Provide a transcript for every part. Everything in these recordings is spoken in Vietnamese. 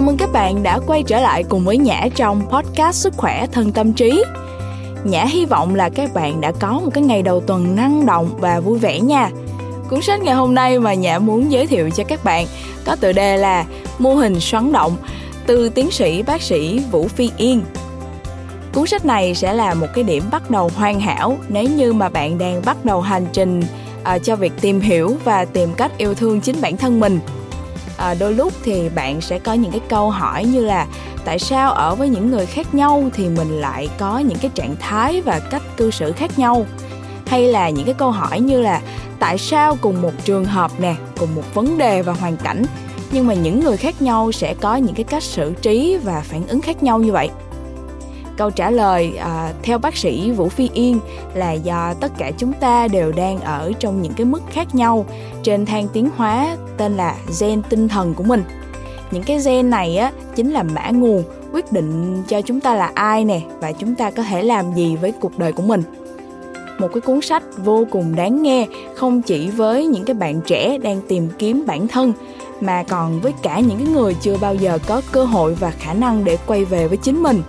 Chào mừng các bạn đã quay trở lại cùng với Nhã trong podcast Sức khỏe thân tâm trí. Nhã hy vọng là các bạn đã có một cái ngày đầu tuần năng động và vui vẻ nha. Cuốn sách ngày hôm nay mà Nhã muốn giới thiệu cho các bạn có tựa đề là Mô hình xoắn động từ tiến sĩ bác sĩ Vũ Phi Yên. Cuốn sách này sẽ là một cái điểm bắt đầu hoàn hảo nếu như mà bạn đang bắt đầu hành trình uh, cho việc tìm hiểu và tìm cách yêu thương chính bản thân mình à, đôi lúc thì bạn sẽ có những cái câu hỏi như là tại sao ở với những người khác nhau thì mình lại có những cái trạng thái và cách cư xử khác nhau? Hay là những cái câu hỏi như là tại sao cùng một trường hợp nè cùng một vấn đề và hoàn cảnh nhưng mà những người khác nhau sẽ có những cái cách xử trí và phản ứng khác nhau như vậy? Câu trả lời à, theo bác sĩ vũ phi yên là do tất cả chúng ta đều đang ở trong những cái mức khác nhau trên thang tiến hóa tên là gen tinh thần của mình. Những cái gen này á chính là mã nguồn quyết định cho chúng ta là ai nè và chúng ta có thể làm gì với cuộc đời của mình. Một cái cuốn sách vô cùng đáng nghe không chỉ với những cái bạn trẻ đang tìm kiếm bản thân mà còn với cả những cái người chưa bao giờ có cơ hội và khả năng để quay về với chính mình.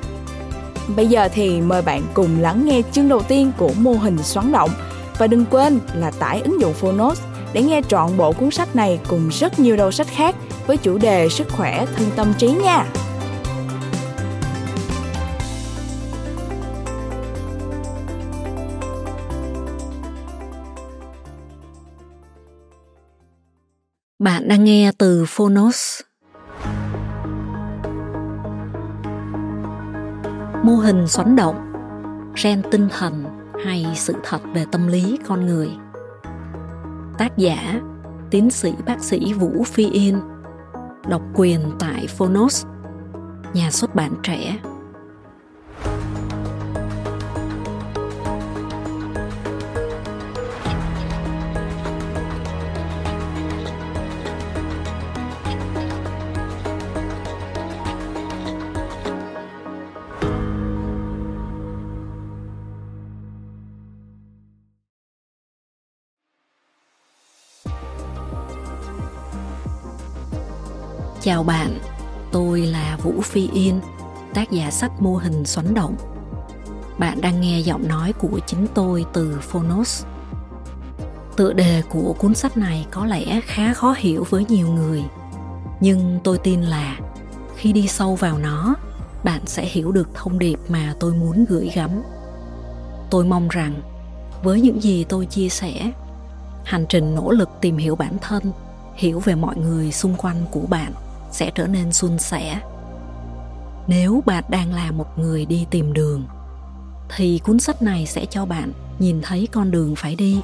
Bây giờ thì mời bạn cùng lắng nghe chương đầu tiên của mô hình xoắn động và đừng quên là tải ứng dụng Phonos để nghe trọn bộ cuốn sách này cùng rất nhiều đầu sách khác với chủ đề sức khỏe, thân tâm trí nha. Bạn đang nghe từ Phonos. Mô hình xoắn động, gen tinh thần hay sự thật về tâm lý con người. Tác giả tiến sĩ bác sĩ Vũ Phi Yên độc quyền tại Phonos nhà xuất bản trẻ. Chào bạn, tôi là Vũ Phi Yên, tác giả sách mô hình xoắn động. Bạn đang nghe giọng nói của chính tôi từ Phonos. Tựa đề của cuốn sách này có lẽ khá khó hiểu với nhiều người, nhưng tôi tin là khi đi sâu vào nó, bạn sẽ hiểu được thông điệp mà tôi muốn gửi gắm. Tôi mong rằng với những gì tôi chia sẻ, hành trình nỗ lực tìm hiểu bản thân, hiểu về mọi người xung quanh của bạn sẽ trở nên suôn sẻ. Nếu bạn đang là một người đi tìm đường, thì cuốn sách này sẽ cho bạn nhìn thấy con đường phải đi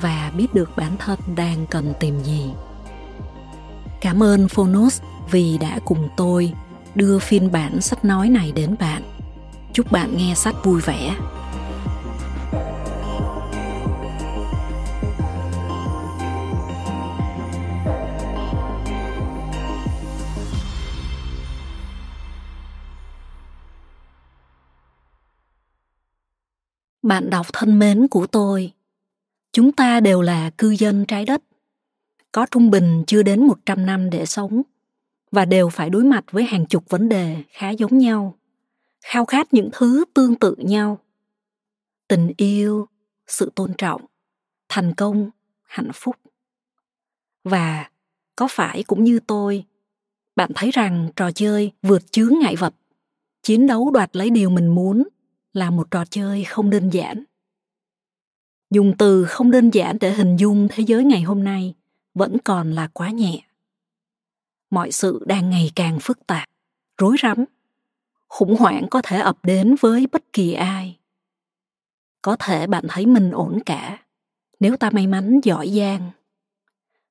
và biết được bản thân đang cần tìm gì. Cảm ơn phonos vì đã cùng tôi đưa phiên bản sách nói này đến bạn. Chúc bạn nghe sách vui vẻ. Bạn đọc thân mến của tôi. Chúng ta đều là cư dân trái đất. Có trung bình chưa đến 100 năm để sống, và đều phải đối mặt với hàng chục vấn đề khá giống nhau, khao khát những thứ tương tự nhau. Tình yêu, sự tôn trọng, thành công, hạnh phúc. Và có phải cũng như tôi, bạn thấy rằng trò chơi vượt chướng ngại vật, chiến đấu đoạt lấy điều mình muốn là một trò chơi không đơn giản. Dùng từ không đơn giản để hình dung thế giới ngày hôm nay vẫn còn là quá nhẹ. Mọi sự đang ngày càng phức tạp, rối rắm, khủng hoảng có thể ập đến với bất kỳ ai. Có thể bạn thấy mình ổn cả, nếu ta may mắn giỏi giang.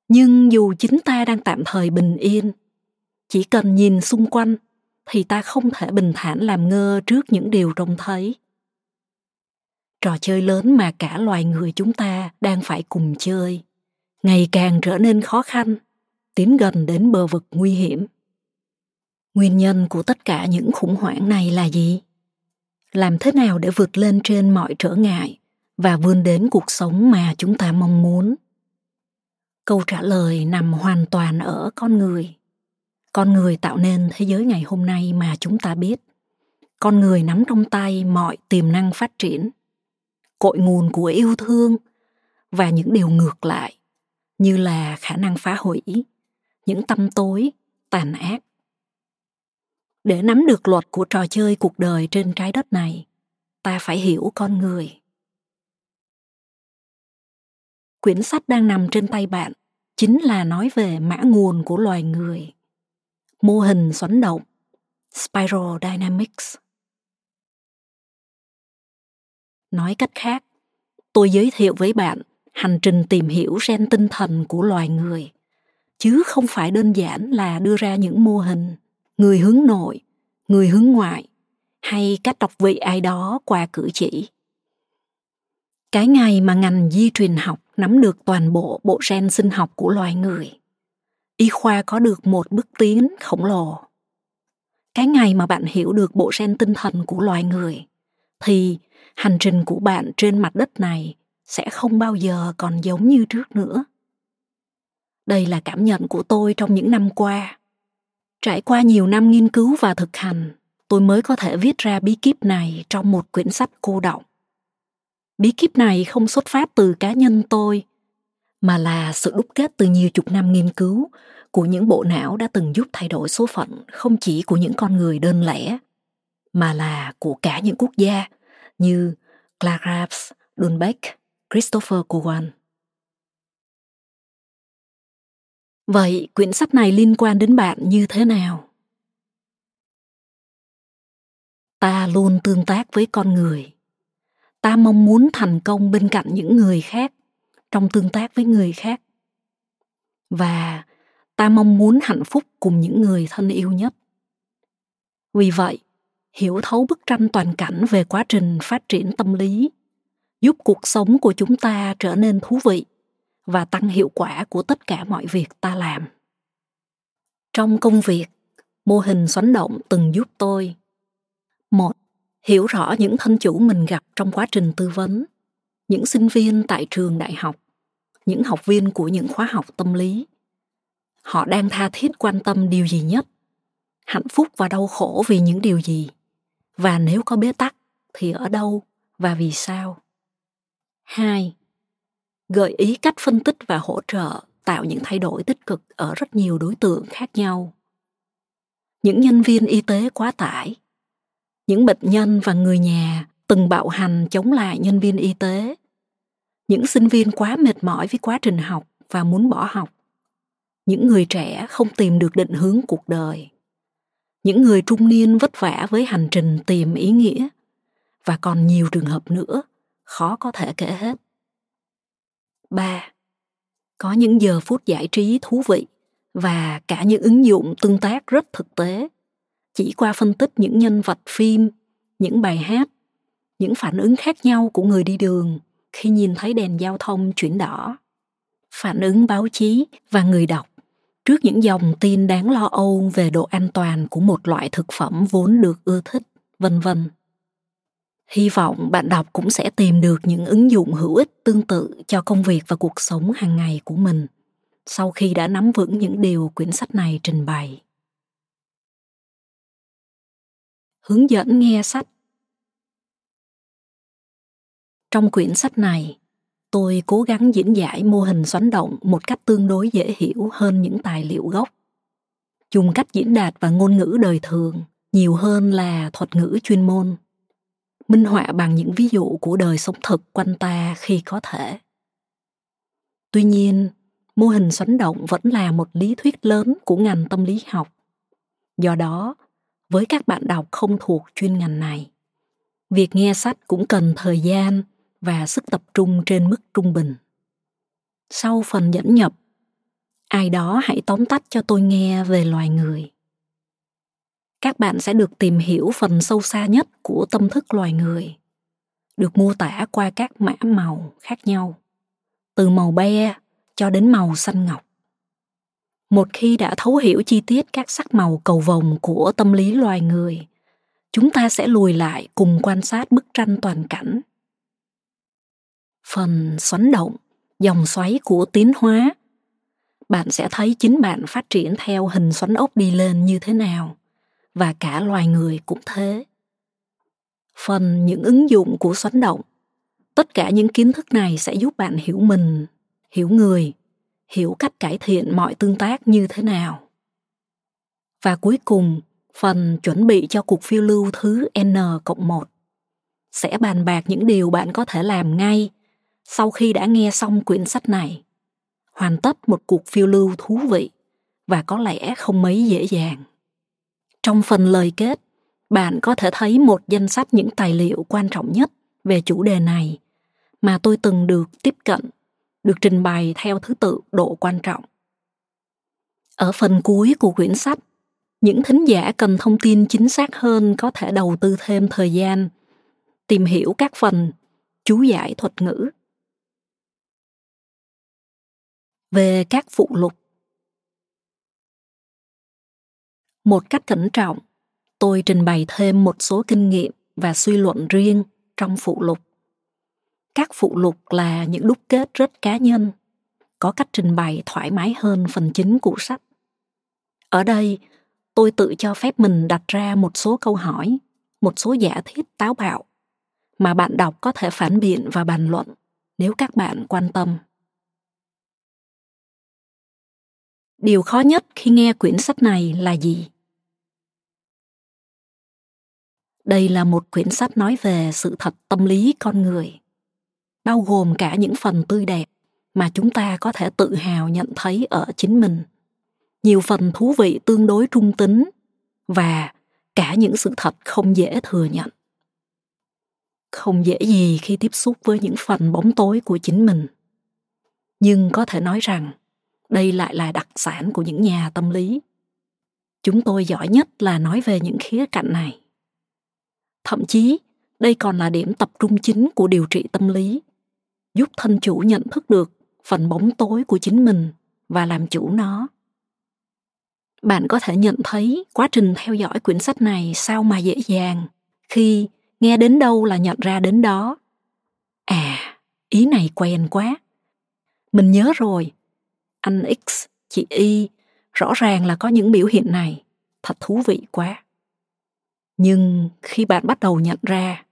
Nhưng dù chính ta đang tạm thời bình yên, chỉ cần nhìn xung quanh thì ta không thể bình thản làm ngơ trước những điều trông thấy. Trò chơi lớn mà cả loài người chúng ta đang phải cùng chơi, ngày càng trở nên khó khăn, tiến gần đến bờ vực nguy hiểm. Nguyên nhân của tất cả những khủng hoảng này là gì? Làm thế nào để vượt lên trên mọi trở ngại và vươn đến cuộc sống mà chúng ta mong muốn? Câu trả lời nằm hoàn toàn ở con người con người tạo nên thế giới ngày hôm nay mà chúng ta biết. Con người nắm trong tay mọi tiềm năng phát triển, cội nguồn của yêu thương và những điều ngược lại, như là khả năng phá hủy, những tâm tối, tàn ác. Để nắm được luật của trò chơi cuộc đời trên trái đất này, ta phải hiểu con người. Quyển sách đang nằm trên tay bạn chính là nói về mã nguồn của loài người mô hình xoắn động spiral dynamics. Nói cách khác, tôi giới thiệu với bạn hành trình tìm hiểu gen tinh thần của loài người, chứ không phải đơn giản là đưa ra những mô hình, người hướng nội, người hướng ngoại, hay cách đọc vị ai đó qua cử chỉ. Cái ngày mà ngành di truyền học nắm được toàn bộ bộ gen sinh học của loài người y khoa có được một bước tiến khổng lồ. Cái ngày mà bạn hiểu được bộ gen tinh thần của loài người, thì hành trình của bạn trên mặt đất này sẽ không bao giờ còn giống như trước nữa. Đây là cảm nhận của tôi trong những năm qua. Trải qua nhiều năm nghiên cứu và thực hành, tôi mới có thể viết ra bí kíp này trong một quyển sách cô động bí kíp này không xuất phát từ cá nhân tôi mà là sự đúc kết từ nhiều chục năm nghiên cứu của những bộ não đã từng giúp thay đổi số phận không chỉ của những con người đơn lẻ mà là của cả những quốc gia như Clark Dunbeck, Christopher Cowan. Vậy quyển sách này liên quan đến bạn như thế nào? Ta luôn tương tác với con người. Ta mong muốn thành công bên cạnh những người khác, trong tương tác với người khác. Và ta mong muốn hạnh phúc cùng những người thân yêu nhất. Vì vậy, hiểu thấu bức tranh toàn cảnh về quá trình phát triển tâm lý giúp cuộc sống của chúng ta trở nên thú vị và tăng hiệu quả của tất cả mọi việc ta làm trong công việc mô hình xoắn động từng giúp tôi một hiểu rõ những thân chủ mình gặp trong quá trình tư vấn những sinh viên tại trường đại học những học viên của những khóa học tâm lý họ đang tha thiết quan tâm điều gì nhất hạnh phúc và đau khổ vì những điều gì và nếu có bế tắc thì ở đâu và vì sao 2. Gợi ý cách phân tích và hỗ trợ tạo những thay đổi tích cực ở rất nhiều đối tượng khác nhau. Những nhân viên y tế quá tải, những bệnh nhân và người nhà từng bạo hành chống lại nhân viên y tế, những sinh viên quá mệt mỏi với quá trình học và muốn bỏ học, những người trẻ không tìm được định hướng cuộc đời, những người trung niên vất vả với hành trình tìm ý nghĩa và còn nhiều trường hợp nữa khó có thể kể hết. 3. Có những giờ phút giải trí thú vị và cả những ứng dụng tương tác rất thực tế chỉ qua phân tích những nhân vật phim, những bài hát, những phản ứng khác nhau của người đi đường khi nhìn thấy đèn giao thông chuyển đỏ. Phản ứng báo chí và người đọc trước những dòng tin đáng lo âu về độ an toàn của một loại thực phẩm vốn được ưa thích, vân vân hy vọng bạn đọc cũng sẽ tìm được những ứng dụng hữu ích tương tự cho công việc và cuộc sống hàng ngày của mình sau khi đã nắm vững những điều quyển sách này trình bày hướng dẫn nghe sách trong quyển sách này, tôi cố gắng diễn giải mô hình xoắn động một cách tương đối dễ hiểu hơn những tài liệu gốc. Dùng cách diễn đạt và ngôn ngữ đời thường nhiều hơn là thuật ngữ chuyên môn. Minh họa bằng những ví dụ của đời sống thực quanh ta khi có thể. Tuy nhiên, mô hình xoắn động vẫn là một lý thuyết lớn của ngành tâm lý học. Do đó, với các bạn đọc không thuộc chuyên ngành này, việc nghe sách cũng cần thời gian và sức tập trung trên mức trung bình. Sau phần dẫn nhập, ai đó hãy tóm tắt cho tôi nghe về loài người. Các bạn sẽ được tìm hiểu phần sâu xa nhất của tâm thức loài người, được mô tả qua các mã màu khác nhau, từ màu be cho đến màu xanh ngọc. Một khi đã thấu hiểu chi tiết các sắc màu cầu vồng của tâm lý loài người, chúng ta sẽ lùi lại cùng quan sát bức tranh toàn cảnh phần xoắn động, dòng xoáy của tiến hóa. Bạn sẽ thấy chính bạn phát triển theo hình xoắn ốc đi lên như thế nào, và cả loài người cũng thế. Phần những ứng dụng của xoắn động, tất cả những kiến thức này sẽ giúp bạn hiểu mình, hiểu người, hiểu cách cải thiện mọi tương tác như thế nào. Và cuối cùng, phần chuẩn bị cho cuộc phiêu lưu thứ n cộng một. Sẽ bàn bạc những điều bạn có thể làm ngay sau khi đã nghe xong quyển sách này, hoàn tất một cuộc phiêu lưu thú vị và có lẽ không mấy dễ dàng. Trong phần lời kết, bạn có thể thấy một danh sách những tài liệu quan trọng nhất về chủ đề này mà tôi từng được tiếp cận, được trình bày theo thứ tự độ quan trọng. Ở phần cuối của quyển sách, những thính giả cần thông tin chính xác hơn có thể đầu tư thêm thời gian, tìm hiểu các phần chú giải thuật ngữ. Về các phụ lục. Một cách cẩn trọng, tôi trình bày thêm một số kinh nghiệm và suy luận riêng trong phụ lục. Các phụ lục là những đúc kết rất cá nhân, có cách trình bày thoải mái hơn phần chính của sách. Ở đây, tôi tự cho phép mình đặt ra một số câu hỏi, một số giả thiết táo bạo mà bạn đọc có thể phản biện và bàn luận nếu các bạn quan tâm. Điều khó nhất khi nghe quyển sách này là gì? Đây là một quyển sách nói về sự thật tâm lý con người, bao gồm cả những phần tươi đẹp mà chúng ta có thể tự hào nhận thấy ở chính mình, nhiều phần thú vị tương đối trung tính và cả những sự thật không dễ thừa nhận. Không dễ gì khi tiếp xúc với những phần bóng tối của chính mình, nhưng có thể nói rằng đây lại là đặc sản của những nhà tâm lý. Chúng tôi giỏi nhất là nói về những khía cạnh này. Thậm chí, đây còn là điểm tập trung chính của điều trị tâm lý, giúp thân chủ nhận thức được phần bóng tối của chính mình và làm chủ nó. Bạn có thể nhận thấy quá trình theo dõi quyển sách này sao mà dễ dàng khi nghe đến đâu là nhận ra đến đó. À ý này quen quá. Mình nhớ rồi anh x, chị y, rõ ràng là có những biểu hiện này. Thật thú vị quá. Nhưng khi bạn bắt đầu nhận ra,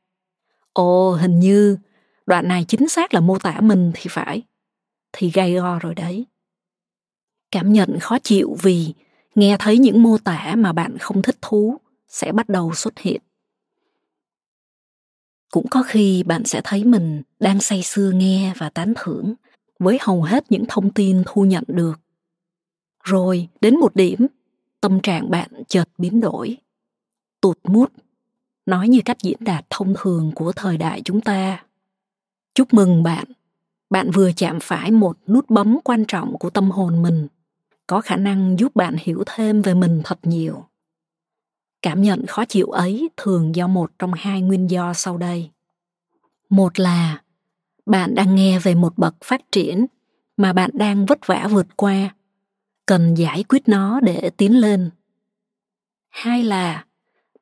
ồ, hình như đoạn này chính xác là mô tả mình thì phải, thì gay go rồi đấy. Cảm nhận khó chịu vì nghe thấy những mô tả mà bạn không thích thú sẽ bắt đầu xuất hiện. Cũng có khi bạn sẽ thấy mình đang say sưa nghe và tán thưởng với hầu hết những thông tin thu nhận được. Rồi, đến một điểm, tâm trạng bạn chợt biến đổi. Tụt mút nói như cách diễn đạt thông thường của thời đại chúng ta. Chúc mừng bạn. Bạn vừa chạm phải một nút bấm quan trọng của tâm hồn mình, có khả năng giúp bạn hiểu thêm về mình thật nhiều. Cảm nhận khó chịu ấy thường do một trong hai nguyên do sau đây. Một là bạn đang nghe về một bậc phát triển mà bạn đang vất vả vượt qua. Cần giải quyết nó để tiến lên. Hai là,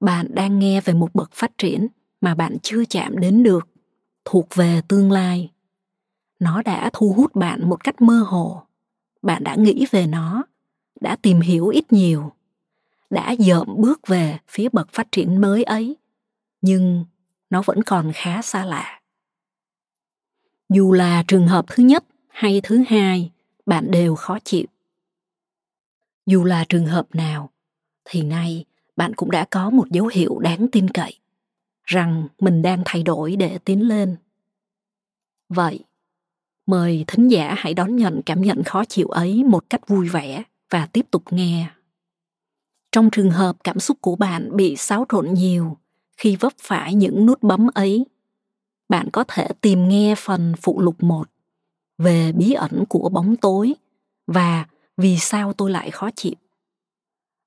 bạn đang nghe về một bậc phát triển mà bạn chưa chạm đến được, thuộc về tương lai. Nó đã thu hút bạn một cách mơ hồ. Bạn đã nghĩ về nó, đã tìm hiểu ít nhiều, đã dợm bước về phía bậc phát triển mới ấy. Nhưng nó vẫn còn khá xa lạ dù là trường hợp thứ nhất hay thứ hai, bạn đều khó chịu. Dù là trường hợp nào, thì nay bạn cũng đã có một dấu hiệu đáng tin cậy, rằng mình đang thay đổi để tiến lên. Vậy, mời thính giả hãy đón nhận cảm nhận khó chịu ấy một cách vui vẻ và tiếp tục nghe. Trong trường hợp cảm xúc của bạn bị xáo trộn nhiều khi vấp phải những nút bấm ấy bạn có thể tìm nghe phần phụ lục một về bí ẩn của bóng tối và vì sao tôi lại khó chịu.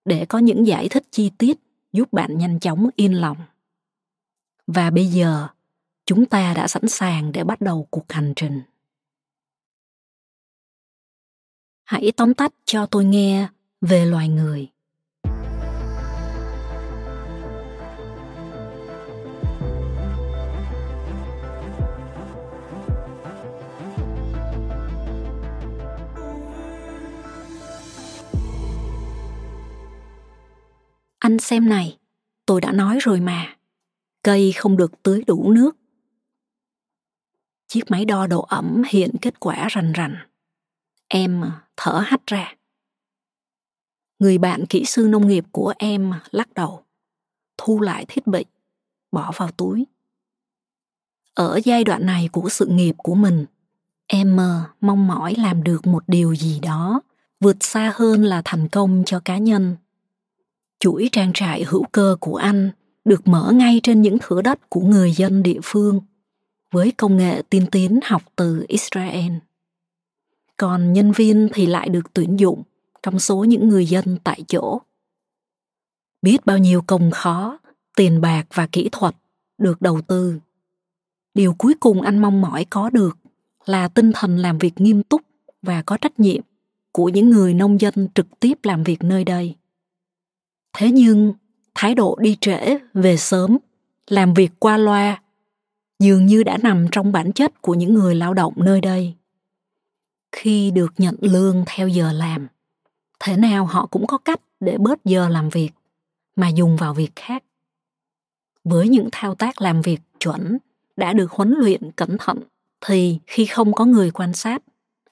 Để có những giải thích chi tiết giúp bạn nhanh chóng yên lòng. Và bây giờ, chúng ta đã sẵn sàng để bắt đầu cuộc hành trình. Hãy tóm tắt cho tôi nghe về loài người. Anh xem này, tôi đã nói rồi mà. Cây không được tưới đủ nước. Chiếc máy đo độ ẩm hiện kết quả rành rành. Em thở hắt ra. Người bạn kỹ sư nông nghiệp của em lắc đầu, thu lại thiết bị, bỏ vào túi. Ở giai đoạn này của sự nghiệp của mình, em ờ, mong mỏi làm được một điều gì đó vượt xa hơn là thành công cho cá nhân. Chuỗi trang trại hữu cơ của anh được mở ngay trên những thửa đất của người dân địa phương với công nghệ tiên tiến học từ Israel. Còn nhân viên thì lại được tuyển dụng trong số những người dân tại chỗ. Biết bao nhiêu công khó, tiền bạc và kỹ thuật được đầu tư. Điều cuối cùng anh mong mỏi có được là tinh thần làm việc nghiêm túc và có trách nhiệm của những người nông dân trực tiếp làm việc nơi đây. Thế nhưng, thái độ đi trễ, về sớm, làm việc qua loa dường như đã nằm trong bản chất của những người lao động nơi đây. Khi được nhận lương theo giờ làm, thế nào họ cũng có cách để bớt giờ làm việc mà dùng vào việc khác. Với những thao tác làm việc chuẩn đã được huấn luyện cẩn thận thì khi không có người quan sát,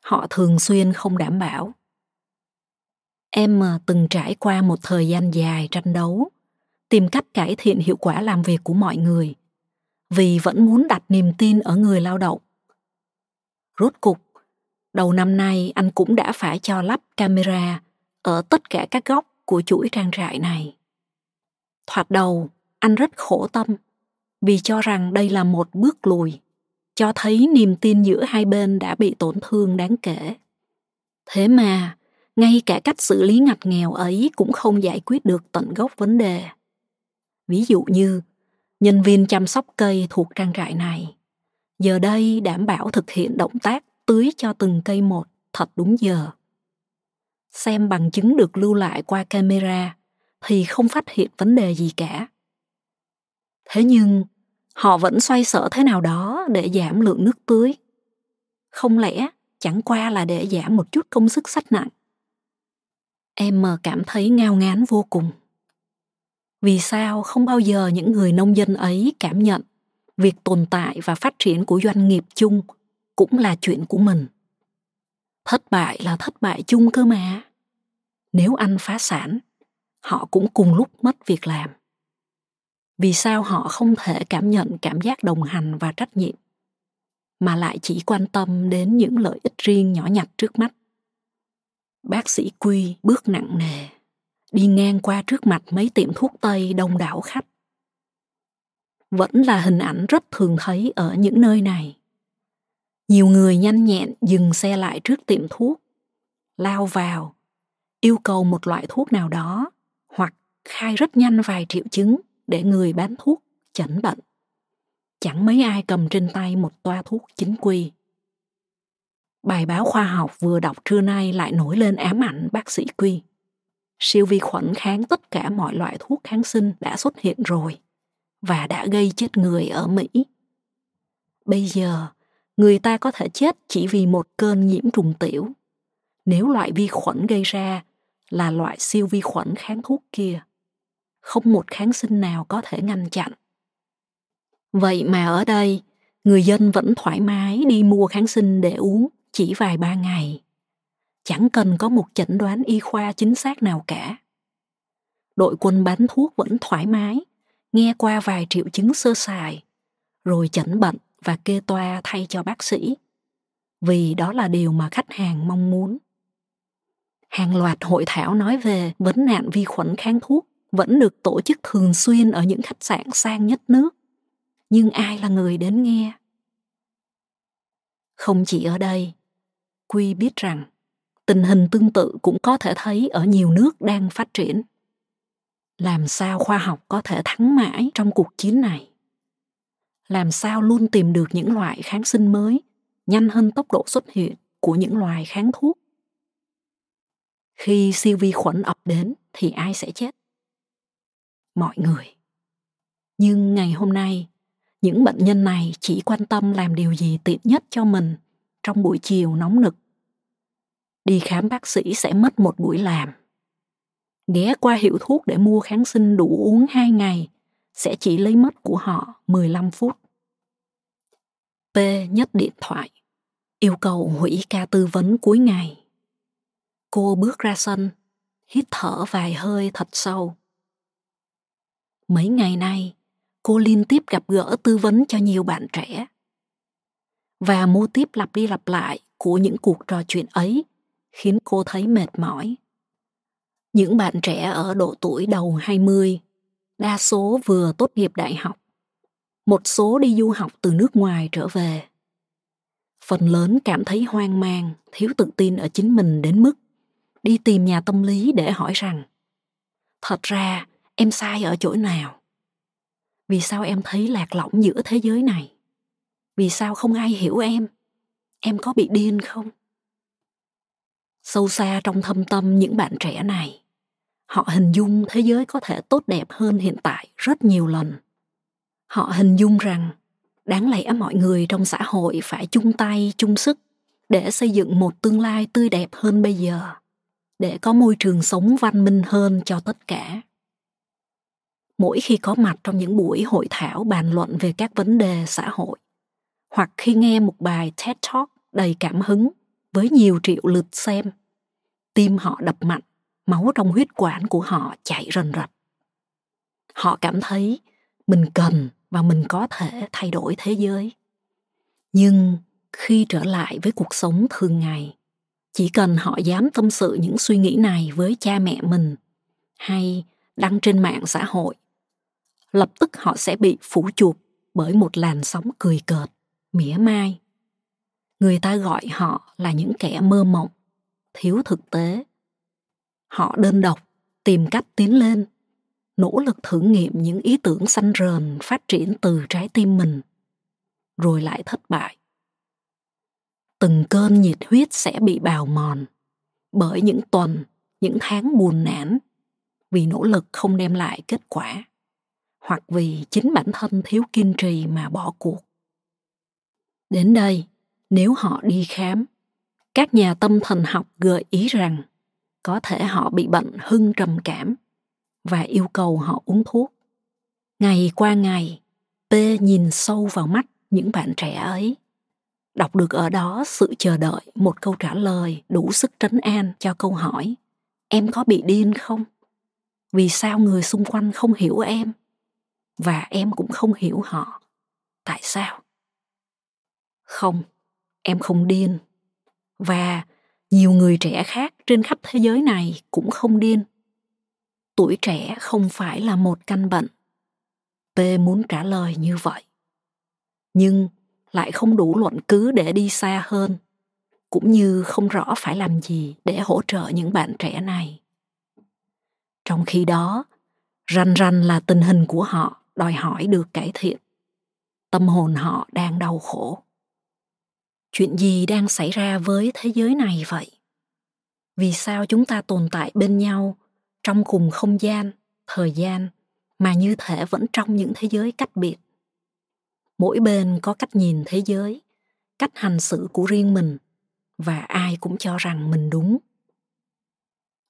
họ thường xuyên không đảm bảo. Em ờ, từng trải qua một thời gian dài tranh đấu, tìm cách cải thiện hiệu quả làm việc của mọi người, vì vẫn muốn đặt niềm tin ở người lao động. Rốt cục, đầu năm nay anh cũng đã phải cho lắp camera ở tất cả các góc của chuỗi trang trại này. Thoạt đầu, anh rất khổ tâm vì cho rằng đây là một bước lùi, cho thấy niềm tin giữa hai bên đã bị tổn thương đáng kể. Thế mà, ngay cả cách xử lý ngặt nghèo ấy cũng không giải quyết được tận gốc vấn đề. Ví dụ như, nhân viên chăm sóc cây thuộc trang trại này, giờ đây đảm bảo thực hiện động tác tưới cho từng cây một thật đúng giờ. Xem bằng chứng được lưu lại qua camera thì không phát hiện vấn đề gì cả. Thế nhưng, họ vẫn xoay sở thế nào đó để giảm lượng nước tưới. Không lẽ chẳng qua là để giảm một chút công sức sách nặng. Em mờ cảm thấy ngao ngán vô cùng. Vì sao không bao giờ những người nông dân ấy cảm nhận việc tồn tại và phát triển của doanh nghiệp chung cũng là chuyện của mình. Thất bại là thất bại chung cơ mà. Nếu anh phá sản, họ cũng cùng lúc mất việc làm vì sao họ không thể cảm nhận cảm giác đồng hành và trách nhiệm mà lại chỉ quan tâm đến những lợi ích riêng nhỏ nhặt trước mắt bác sĩ quy bước nặng nề, đi ngang qua trước mặt mấy tiệm thuốc tây đông đảo khách vẫn là hình ảnh rất thường thấy ở những nơi này nhiều người nhanh nhẹn dừng xe lại trước tiệm thuốc, lao vào, yêu cầu một loại thuốc nào đó hoặc khai rất nhanh vài triệu chứng để người bán thuốc chẩn bệnh. Chẳng mấy ai cầm trên tay một toa thuốc chính quy. Bài báo khoa học vừa đọc trưa nay lại nổi lên ám ảnh bác sĩ Quy. Siêu vi khuẩn kháng tất cả mọi loại thuốc kháng sinh đã xuất hiện rồi và đã gây chết người ở Mỹ. Bây giờ, người ta có thể chết chỉ vì một cơn nhiễm trùng tiểu. Nếu loại vi khuẩn gây ra là loại siêu vi khuẩn kháng thuốc kia không một kháng sinh nào có thể ngăn chặn vậy mà ở đây người dân vẫn thoải mái đi mua kháng sinh để uống chỉ vài ba ngày. Chẳng cần có một chẩn đoán y khoa chính xác nào cả. Đội quân bán thuốc vẫn thoải mái, nghe qua vài triệu chứng sơ sài, rồi chẩn bệnh và kê toa thay cho bác sĩ. Vì đó là điều mà khách hàng mong muốn. Hàng loạt hội thảo nói về vấn nạn vi khuẩn kháng thuốc vẫn được tổ chức thường xuyên ở những khách sạn sang nhất nước. Nhưng ai là người đến nghe? Không chỉ ở đây quy biết rằng, tình hình tương tự cũng có thể thấy ở nhiều nước đang phát triển. Làm sao khoa học có thể thắng mãi trong cuộc chiến này? Làm sao luôn tìm được những loại kháng sinh mới, nhanh hơn tốc độ xuất hiện của những loài kháng thuốc? Khi siêu vi khuẩn ập đến thì ai sẽ chết? Mọi người. Nhưng ngày hôm nay, những bệnh nhân này chỉ quan tâm làm điều gì tiện nhất cho mình trong buổi chiều nóng nực đi khám bác sĩ sẽ mất một buổi làm ghé qua hiệu thuốc để mua kháng sinh đủ uống 2 ngày sẽ chỉ lấy mất của họ 15 phút. P nhấc điện thoại, yêu cầu hủy ca tư vấn cuối ngày. Cô bước ra sân, hít thở vài hơi thật sâu. Mấy ngày nay, cô liên tiếp gặp gỡ tư vấn cho nhiều bạn trẻ. Và mô tiếp lặp đi lặp lại của những cuộc trò chuyện ấy khiến cô thấy mệt mỏi. Những bạn trẻ ở độ tuổi đầu 20, đa số vừa tốt nghiệp đại học, một số đi du học từ nước ngoài trở về. Phần lớn cảm thấy hoang mang, thiếu tự tin ở chính mình đến mức đi tìm nhà tâm lý để hỏi rằng thật ra em sai ở chỗ nào vì sao em thấy lạc lõng giữa thế giới này vì sao không ai hiểu em? Em có bị điên không? Sâu xa trong thâm tâm những bạn trẻ này, họ hình dung thế giới có thể tốt đẹp hơn hiện tại rất nhiều lần. Họ hình dung rằng đáng lẽ mọi người trong xã hội phải chung tay, chung sức để xây dựng một tương lai tươi đẹp hơn bây giờ, để có môi trường sống văn minh hơn cho tất cả. Mỗi khi có mặt trong những buổi hội thảo bàn luận về các vấn đề xã hội hoặc khi nghe một bài TED Talk đầy cảm hứng với nhiều triệu lượt xem, tim họ đập mạnh, máu trong huyết quản của họ chạy rần rật họ cảm thấy mình cần và mình có thể thay đổi thế giới. Nhưng khi trở lại với cuộc sống thường ngày, chỉ cần họ dám tâm sự những suy nghĩ này với cha mẹ mình hay đăng trên mạng xã hội, lập tức họ sẽ bị phủ chụp bởi một làn sóng cười cợt mỉa mai. Người ta gọi họ là những kẻ mơ mộng, thiếu thực tế. Họ đơn độc, tìm cách tiến lên, nỗ lực thử nghiệm những ý tưởng xanh rờn phát triển từ trái tim mình, rồi lại thất bại. Từng cơn nhiệt huyết sẽ bị bào mòn bởi những tuần, những tháng buồn nản vì nỗ lực không đem lại kết quả hoặc vì chính bản thân thiếu kiên trì mà bỏ cuộc đến đây, nếu họ đi khám, các nhà tâm thần học gợi ý rằng có thể họ bị bệnh hưng trầm cảm và yêu cầu họ uống thuốc. Ngày qua ngày, p nhìn sâu vào mắt những bạn trẻ ấy. Đọc được ở đó sự chờ đợi, một câu trả lời đủ sức trấn an cho câu hỏi, em có bị điên không? Vì sao người xung quanh không hiểu em? Và em cũng không hiểu họ. Tại sao? Không, em không điên. Và nhiều người trẻ khác trên khắp thế giới này cũng không điên. Tuổi trẻ không phải là một căn bệnh. P muốn trả lời như vậy. Nhưng lại không đủ luận cứ để đi xa hơn, cũng như không rõ phải làm gì để hỗ trợ những bạn trẻ này. Trong khi đó, ranh ranh là tình hình của họ đòi hỏi được cải thiện. Tâm hồn họ đang đau khổ chuyện gì đang xảy ra với thế giới này vậy? Vì sao chúng ta tồn tại bên nhau trong cùng không gian, thời gian, mà như thể vẫn trong những thế giới cách biệt? Mỗi bên có cách nhìn thế giới, cách hành xử của riêng mình, và ai cũng cho rằng mình đúng.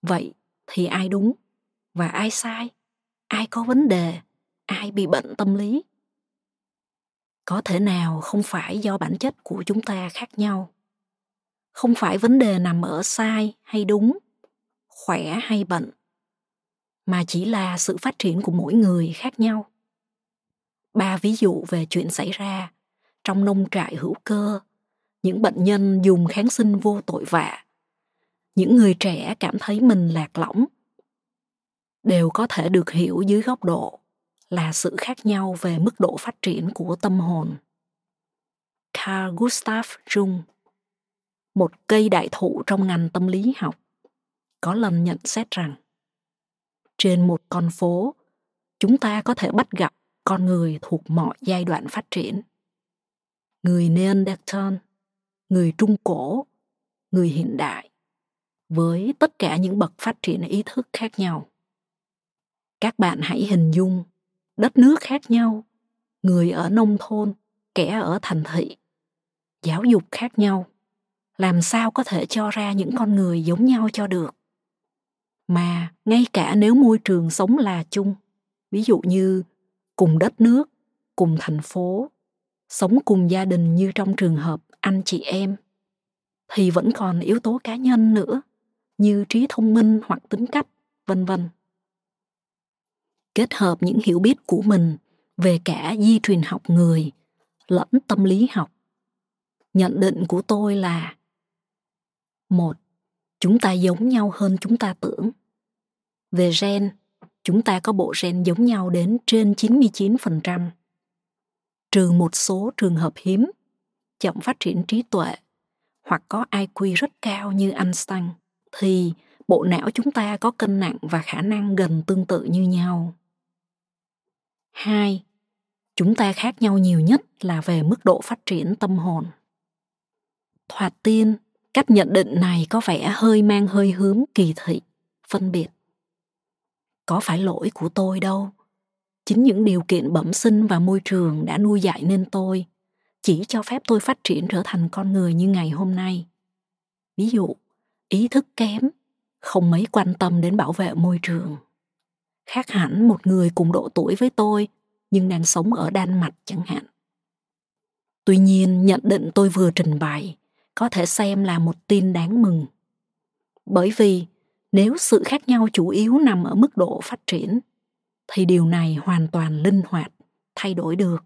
Vậy thì ai đúng và ai sai? Ai có vấn đề? Ai bị bệnh tâm lý? Có thể nào không phải do bản chất của chúng ta khác nhau? Không phải vấn đề nằm ở sai hay đúng, khỏe hay bệnh, mà chỉ là sự phát triển của mỗi người khác nhau. Ba ví dụ về chuyện xảy ra. Trong nông trại hữu cơ, những bệnh nhân dùng kháng sinh vô tội vạ. Những người trẻ cảm thấy mình lạc lõng. Đều có thể được hiểu dưới góc độ là sự khác nhau về mức độ phát triển của tâm hồn. Carl gustav jung, một cây đại thụ trong ngành tâm lý học, có lần nhận xét rằng, trên một con phố, chúng ta có thể bắt gặp con người thuộc mọi giai đoạn phát triển. Người neanderthal, người trung cổ, người hiện đại, với tất cả những bậc phát triển ý thức khác nhau. Các bạn hãy hình dung đất nước khác nhau, người ở nông thôn, kẻ ở thành thị, giáo dục khác nhau. Làm sao có thể cho ra những con người giống nhau cho được? Mà ngay cả nếu môi trường sống là chung, ví dụ như cùng đất nước, cùng thành phố, sống cùng gia đình như trong trường hợp anh chị em, thì vẫn còn yếu tố cá nhân nữa, như trí thông minh hoặc tính cách, vân vân kết hợp những hiểu biết của mình về cả di truyền học người lẫn tâm lý học nhận định của tôi là một chúng ta giống nhau hơn chúng ta tưởng về gen chúng ta có bộ gen giống nhau đến trên 99%. Trừ một số trường hợp hiếm, chậm phát triển trí tuệ hoặc có IQ rất cao như Einstein, thì bộ não chúng ta có cân nặng và khả năng gần tương tự như nhau. Hai, chúng ta khác nhau nhiều nhất là về mức độ phát triển tâm hồn. Thoạt tiên, cách nhận định này có vẻ hơi mang hơi hướng kỳ thị, phân biệt. Có phải lỗi của tôi đâu. Chính những điều kiện bẩm sinh và môi trường đã nuôi dạy nên tôi. Chỉ cho phép tôi phát triển trở thành con người như ngày hôm nay. Ví dụ ý thức kém không mấy quan tâm đến bảo vệ môi trường khác hẳn một người cùng độ tuổi với tôi, nhưng đang sống ở đan mạch chẳng hạn. Tuy nhiên, nhận định tôi vừa trình bày có thể xem là một tin đáng mừng. Bởi vì nếu sự khác nhau chủ yếu nằm ở mức độ phát triển, thì điều này hoàn toàn linh hoạt, thay đổi được.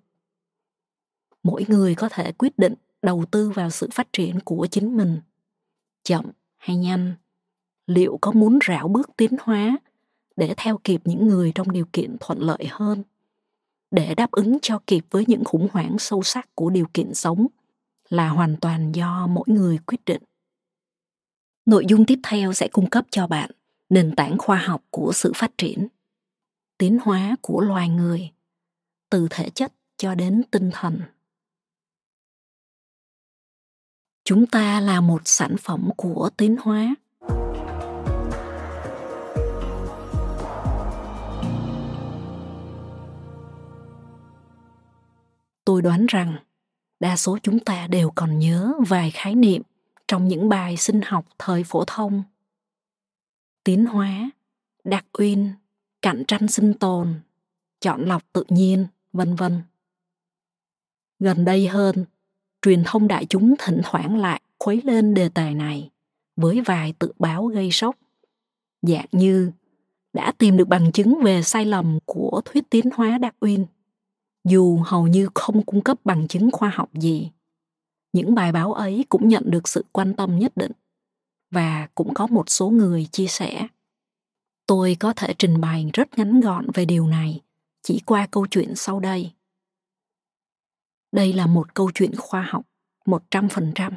Mỗi người có thể quyết định đầu tư vào sự phát triển của chính mình. Chậm hay nhanh? Liệu có muốn rảo bước tiến hóa để theo kịp những người trong điều kiện thuận lợi hơn để đáp ứng cho kịp với những khủng hoảng sâu sắc của điều kiện sống là hoàn toàn do mỗi người quyết định Nội dung tiếp theo sẽ cung cấp cho bạn nền tảng khoa học của sự phát triển, tiến hóa của loài người, từ thể chất cho đến tinh thần. Chúng ta là một sản phẩm của tiến hóa. Tôi đoán rằng đa số chúng ta đều còn nhớ vài khái niệm trong những bài sinh học thời phổ thông. Tiến hóa, đặc uyên, cạnh tranh sinh tồn, chọn lọc tự nhiên, vân vân. Gần đây hơn, truyền thông đại chúng thỉnh thoảng lại khuấy lên đề tài này với vài tự báo gây sốc. Dạng như đã tìm được bằng chứng về sai lầm của thuyết tiến hóa đặc uyên dù hầu như không cung cấp bằng chứng khoa học gì, những bài báo ấy cũng nhận được sự quan tâm nhất định. Và cũng có một số người chia sẻ, tôi có thể trình bày rất ngắn gọn về điều này chỉ qua câu chuyện sau đây. Đây là một câu chuyện khoa học, một trăm phần trăm.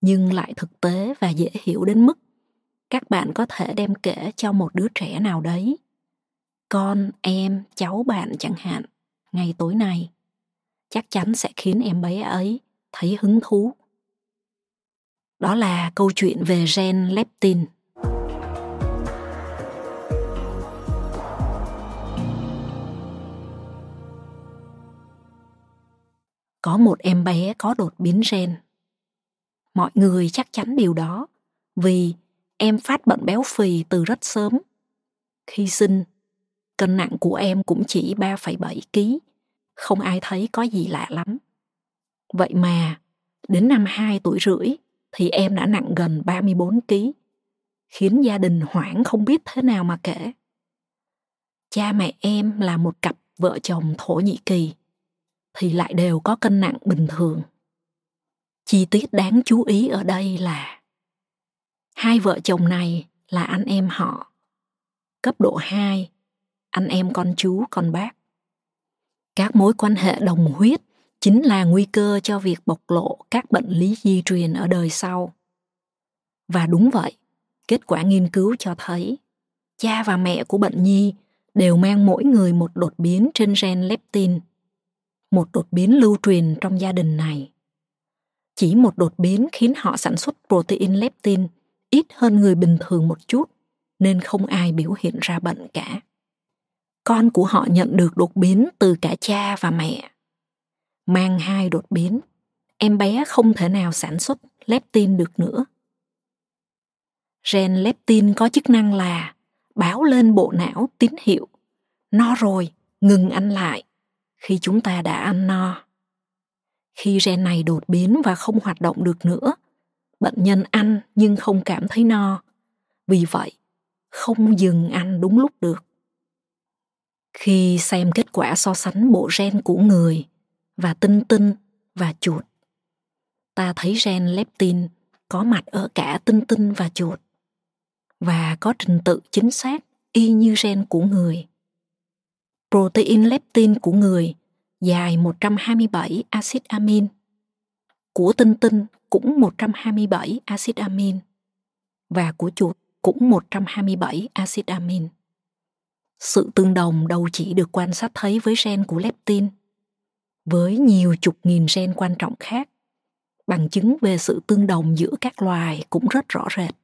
Nhưng lại thực tế và dễ hiểu đến mức các bạn có thể đem kể cho một đứa trẻ nào đấy, con, em, cháu bạn chẳng hạn ngay tối nay, chắc chắn sẽ khiến em bé ấy thấy hứng thú. Đó là câu chuyện về gen leptin. Có một em bé có đột biến gen mọi người chắc chắn điều đó, vì em phát bệnh béo phì từ rất sớm. Khi sinh cân nặng của em cũng chỉ 3,7 kg không ai thấy có gì lạ lắm Vậy mà, đến năm 2 tuổi rưỡi thì em đã nặng gần 34 kg, khiến gia đình hoảng không biết thế nào mà kể. Cha mẹ em là một cặp vợ chồng Thổ Nhĩ Kỳ, thì lại đều có cân nặng bình thường. Chi tiết đáng chú ý ở đây là hai vợ chồng này là anh em họ. Cấp độ 2, anh em con chú, con bác. Các mối quan hệ đồng huyết chính là nguy cơ cho việc bộc lộ các bệnh lý di truyền ở đời sau. Và đúng vậy, kết quả nghiên cứu cho thấy, cha và mẹ của bệnh nhi đều mang mỗi người một đột biến trên gen leptin, một đột biến lưu truyền trong gia đình này. Chỉ một đột biến khiến họ sản xuất protein leptin ít hơn người bình thường một chút, nên không ai biểu hiện ra bệnh cả con của họ nhận được đột biến từ cả cha và mẹ. Mang hai đột biến, em bé không thể nào sản xuất leptin được nữa. gen leptin có chức năng là báo lên bộ não tín hiệu. No rồi ngừng ăn lại khi chúng ta đã ăn no. Khi gen này đột biến và không hoạt động được nữa bệnh nhân ăn nhưng không cảm thấy no. Vì vậy không dừng ăn đúng lúc được khi xem kết quả so sánh bộ gen của người và tinh tinh và chuột ta thấy gen leptin có mặt ở cả tinh tinh và chuột và có trình tự chính xác y như gen của người. Protein leptin của người dài 127 axit amin. Của tinh tinh cũng 127 axit amin. Và của chuột cũng 127 axit amin. Sự tương đồng đâu chỉ được quan sát thấy với gen của leptin, với nhiều chục nghìn gen quan trọng khác, bằng chứng về sự tương đồng giữa các loài cũng rất rõ rệt.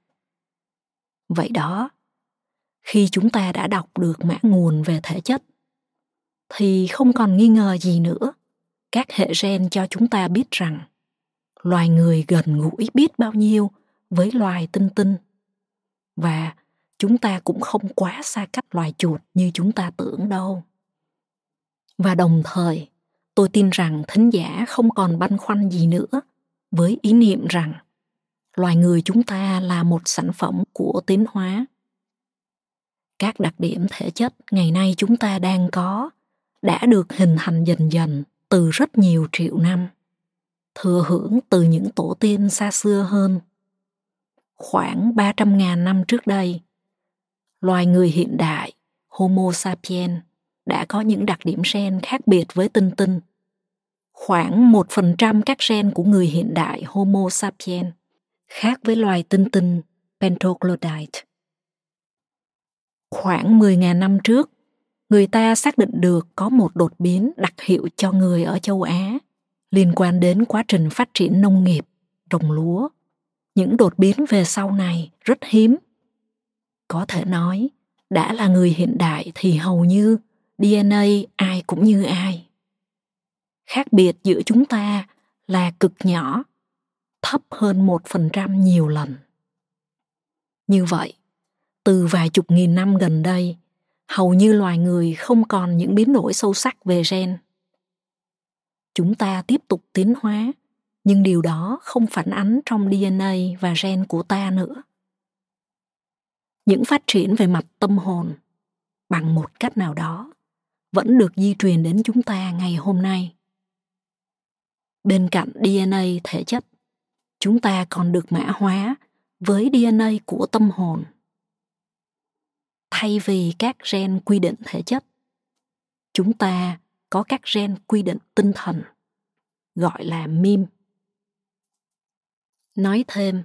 Vậy đó, khi chúng ta đã đọc được mã nguồn về thể chất, thì không còn nghi ngờ gì nữa. Các hệ gen cho chúng ta biết rằng loài người gần gũi biết bao nhiêu với loài tinh tinh và chúng ta cũng không quá xa cách loài chuột như chúng ta tưởng đâu và đồng thời tôi tin rằng thính giả không còn băn khoăn gì nữa với ý niệm rằng loài người chúng ta là một sản phẩm của tiến hóa các đặc điểm thể chất ngày nay chúng ta đang có đã được hình thành dần dần từ rất nhiều triệu năm thừa hưởng từ những tổ tiên xa xưa hơn. Khoảng 300.000 năm trước đây, loài người hiện đại Homo sapiens đã có những đặc điểm gen khác biệt với tinh tinh. Khoảng 1% các gen của người hiện đại Homo sapiens khác với loài tinh tinh Pentoglodyte. Khoảng 10.000 năm trước, người ta xác định được có một đột biến đặc hiệu cho người ở châu Á liên quan đến quá trình phát triển nông nghiệp, trồng lúa. Những đột biến về sau này rất hiếm. Có thể nói, đã là người hiện đại thì hầu như DNA ai cũng như ai. Khác biệt giữa chúng ta là cực nhỏ, thấp hơn một phần trăm nhiều lần. Như vậy, từ vài chục nghìn năm gần đây, hầu như loài người không còn những biến đổi sâu sắc về gen chúng ta tiếp tục tiến hóa nhưng điều đó không phản ánh trong dna và gen của ta nữa những phát triển về mặt tâm hồn bằng một cách nào đó, vẫn được di truyền đến chúng ta ngày hôm nay. Bên cạnh dna thể chất, chúng ta còn được mã hóa với dna của tâm hồn. Thay vì các gen quy định thể chất, chúng ta có các gen quy định tinh thần, gọi là mim nói thêm,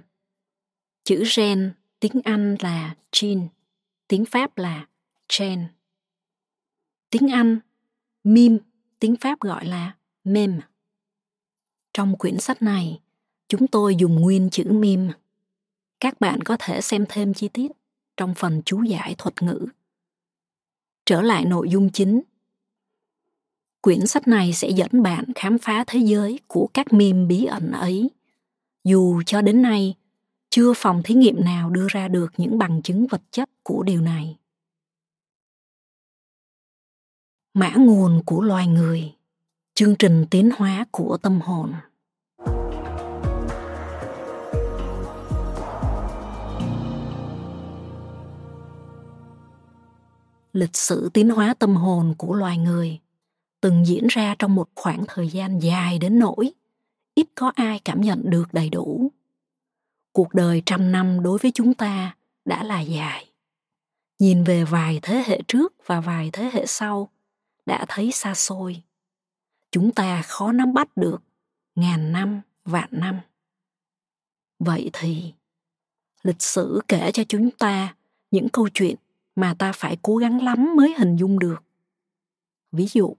chữ gen tiếng anh là Jean, tiếng pháp là Jane. tiếng anh mim tiếng pháp gọi là mem trong quyển sách này chúng tôi dùng nguyên chữ mim các bạn có thể xem thêm chi tiết trong phần chú giải thuật ngữ trở lại nội dung chính Quyển sách này sẽ dẫn bạn khám phá thế giới của các meme bí ẩn ấy. Dù cho đến nay, chưa phòng thí nghiệm nào đưa ra được những bằng chứng vật chất của điều này. Mã nguồn của loài người, chương trình tiến hóa của tâm hồn. Lịch sử tiến hóa tâm hồn của loài người từng diễn ra trong một khoảng thời gian dài đến nỗi ít có ai cảm nhận được đầy đủ cuộc đời trăm năm đối với chúng ta đã là dài. Nhìn về vài thế hệ trước và vài thế hệ sau đã thấy xa xôi. Chúng ta khó nắm bắt được ngàn năm, vạn năm. Vậy thì, lịch sử kể cho chúng ta những câu chuyện mà ta phải cố gắng lắm mới hình dung được. Ví dụ,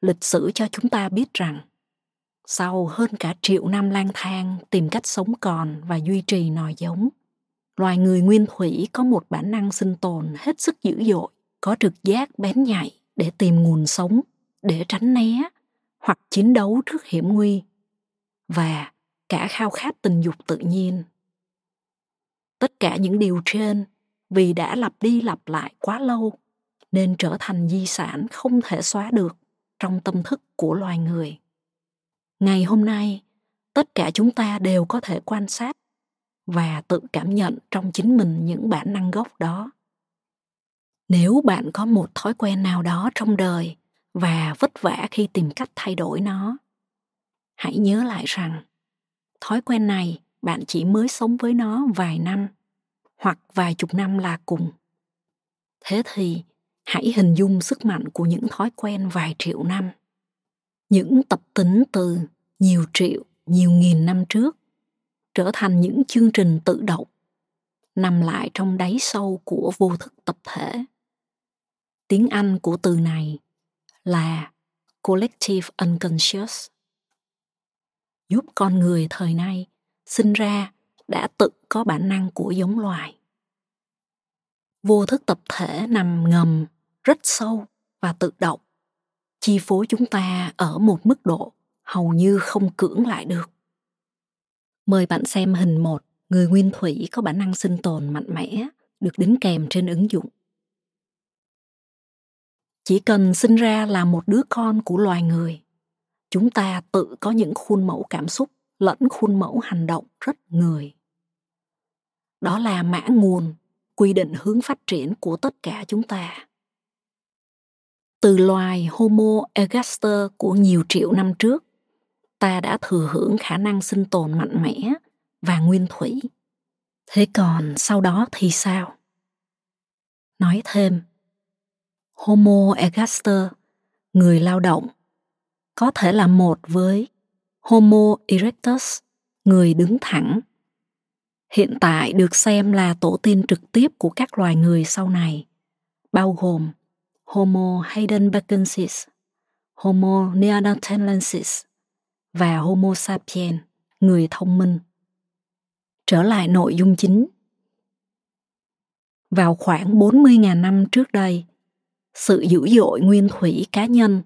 lịch sử cho chúng ta biết rằng sau hơn cả triệu năm lang thang tìm cách sống còn và duy trì nòi giống, loài người nguyên thủy có một bản năng sinh tồn hết sức dữ dội, có trực giác bén nhạy để tìm nguồn sống, để tránh né hoặc chiến đấu trước hiểm nguy và cả khao khát tình dục tự nhiên. Tất cả những điều trên vì đã lặp đi lặp lại quá lâu nên trở thành di sản không thể xóa được trong tâm thức của loài người ngày hôm nay, tất cả chúng ta đều có thể quan sát và tự cảm nhận trong chính mình những bản năng gốc đó. Nếu bạn có một thói quen nào đó trong đời và vất vả khi tìm cách thay đổi nó, hãy nhớ lại rằng, thói quen này bạn chỉ mới sống với nó vài năm hoặc vài chục năm là cùng. Thế thì, hãy hình dung sức mạnh của những thói quen vài triệu năm những tập tính từ nhiều triệu, nhiều nghìn năm trước, trở thành những chương trình tự động, nằm lại trong đáy sâu của vô thức tập thể. Tiếng anh của từ này là collective unconscious, giúp con người thời nay sinh ra đã tự có bản năng của giống loài. Vô thức tập thể nằm ngầm rất sâu và tự động chi phối chúng ta ở một mức độ hầu như không cưỡng lại được. Mời bạn xem hình một, người nguyên thủy có bản năng sinh tồn mạnh mẽ, được đính kèm trên ứng dụng. Chỉ cần sinh ra là một đứa con của loài người, chúng ta tự có những khuôn mẫu cảm xúc lẫn khuôn mẫu hành động rất người. Đó là mã nguồn quy định hướng phát triển của tất cả chúng ta từ loài homo ergaster của nhiều triệu năm trước. Ta đã thừa hưởng khả năng sinh tồn mạnh mẽ và nguyên thủy. Thế còn sau đó thì sao? Nói thêm. Homo ergaster người lao động, có thể là một với homo erectus, người đứng thẳng. Hiện tại được xem là tổ tiên trực tiếp của các loài người sau này, bao gồm homo heidelbergensis homo neanderthalensis và homo sapiens người thông minh. Trở lại nội dung chính. Vào khoảng 40.000 năm trước đây, sự dữ dội nguyên thủy cá nhân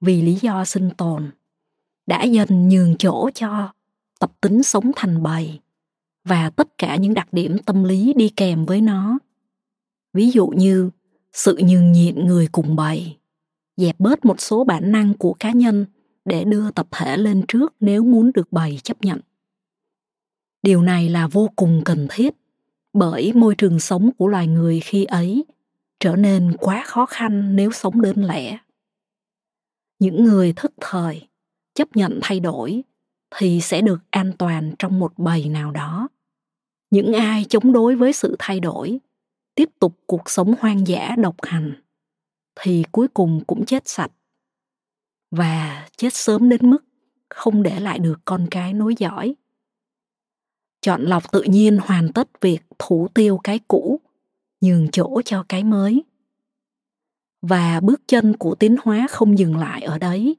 vì lý do sinh tồn đã dần nhường chỗ cho tập tính sống thành bầy và tất cả những đặc điểm tâm lý đi kèm với nó. Ví dụ như sự nhường nhịn người cùng bầy dẹp bớt một số bản năng của cá nhân để đưa tập thể lên trước nếu muốn được bầy chấp nhận. Điều này là vô cùng cần thiết, bởi môi trường sống của loài người khi ấy trở nên quá khó khăn nếu sống đơn lẻ. Những người thức thời, chấp nhận thay đổi thì sẽ được an toàn trong một bầy nào đó. Những ai chống đối với sự thay đổi tiếp tục cuộc sống hoang dã độc hành, thì cuối cùng cũng chết sạch. Và chết sớm đến mức không để lại được con cái nối dõi. Chọn lọc tự nhiên hoàn tất việc thủ tiêu cái cũ, nhường chỗ cho cái mới. Và bước chân của tiến hóa không dừng lại ở đấy.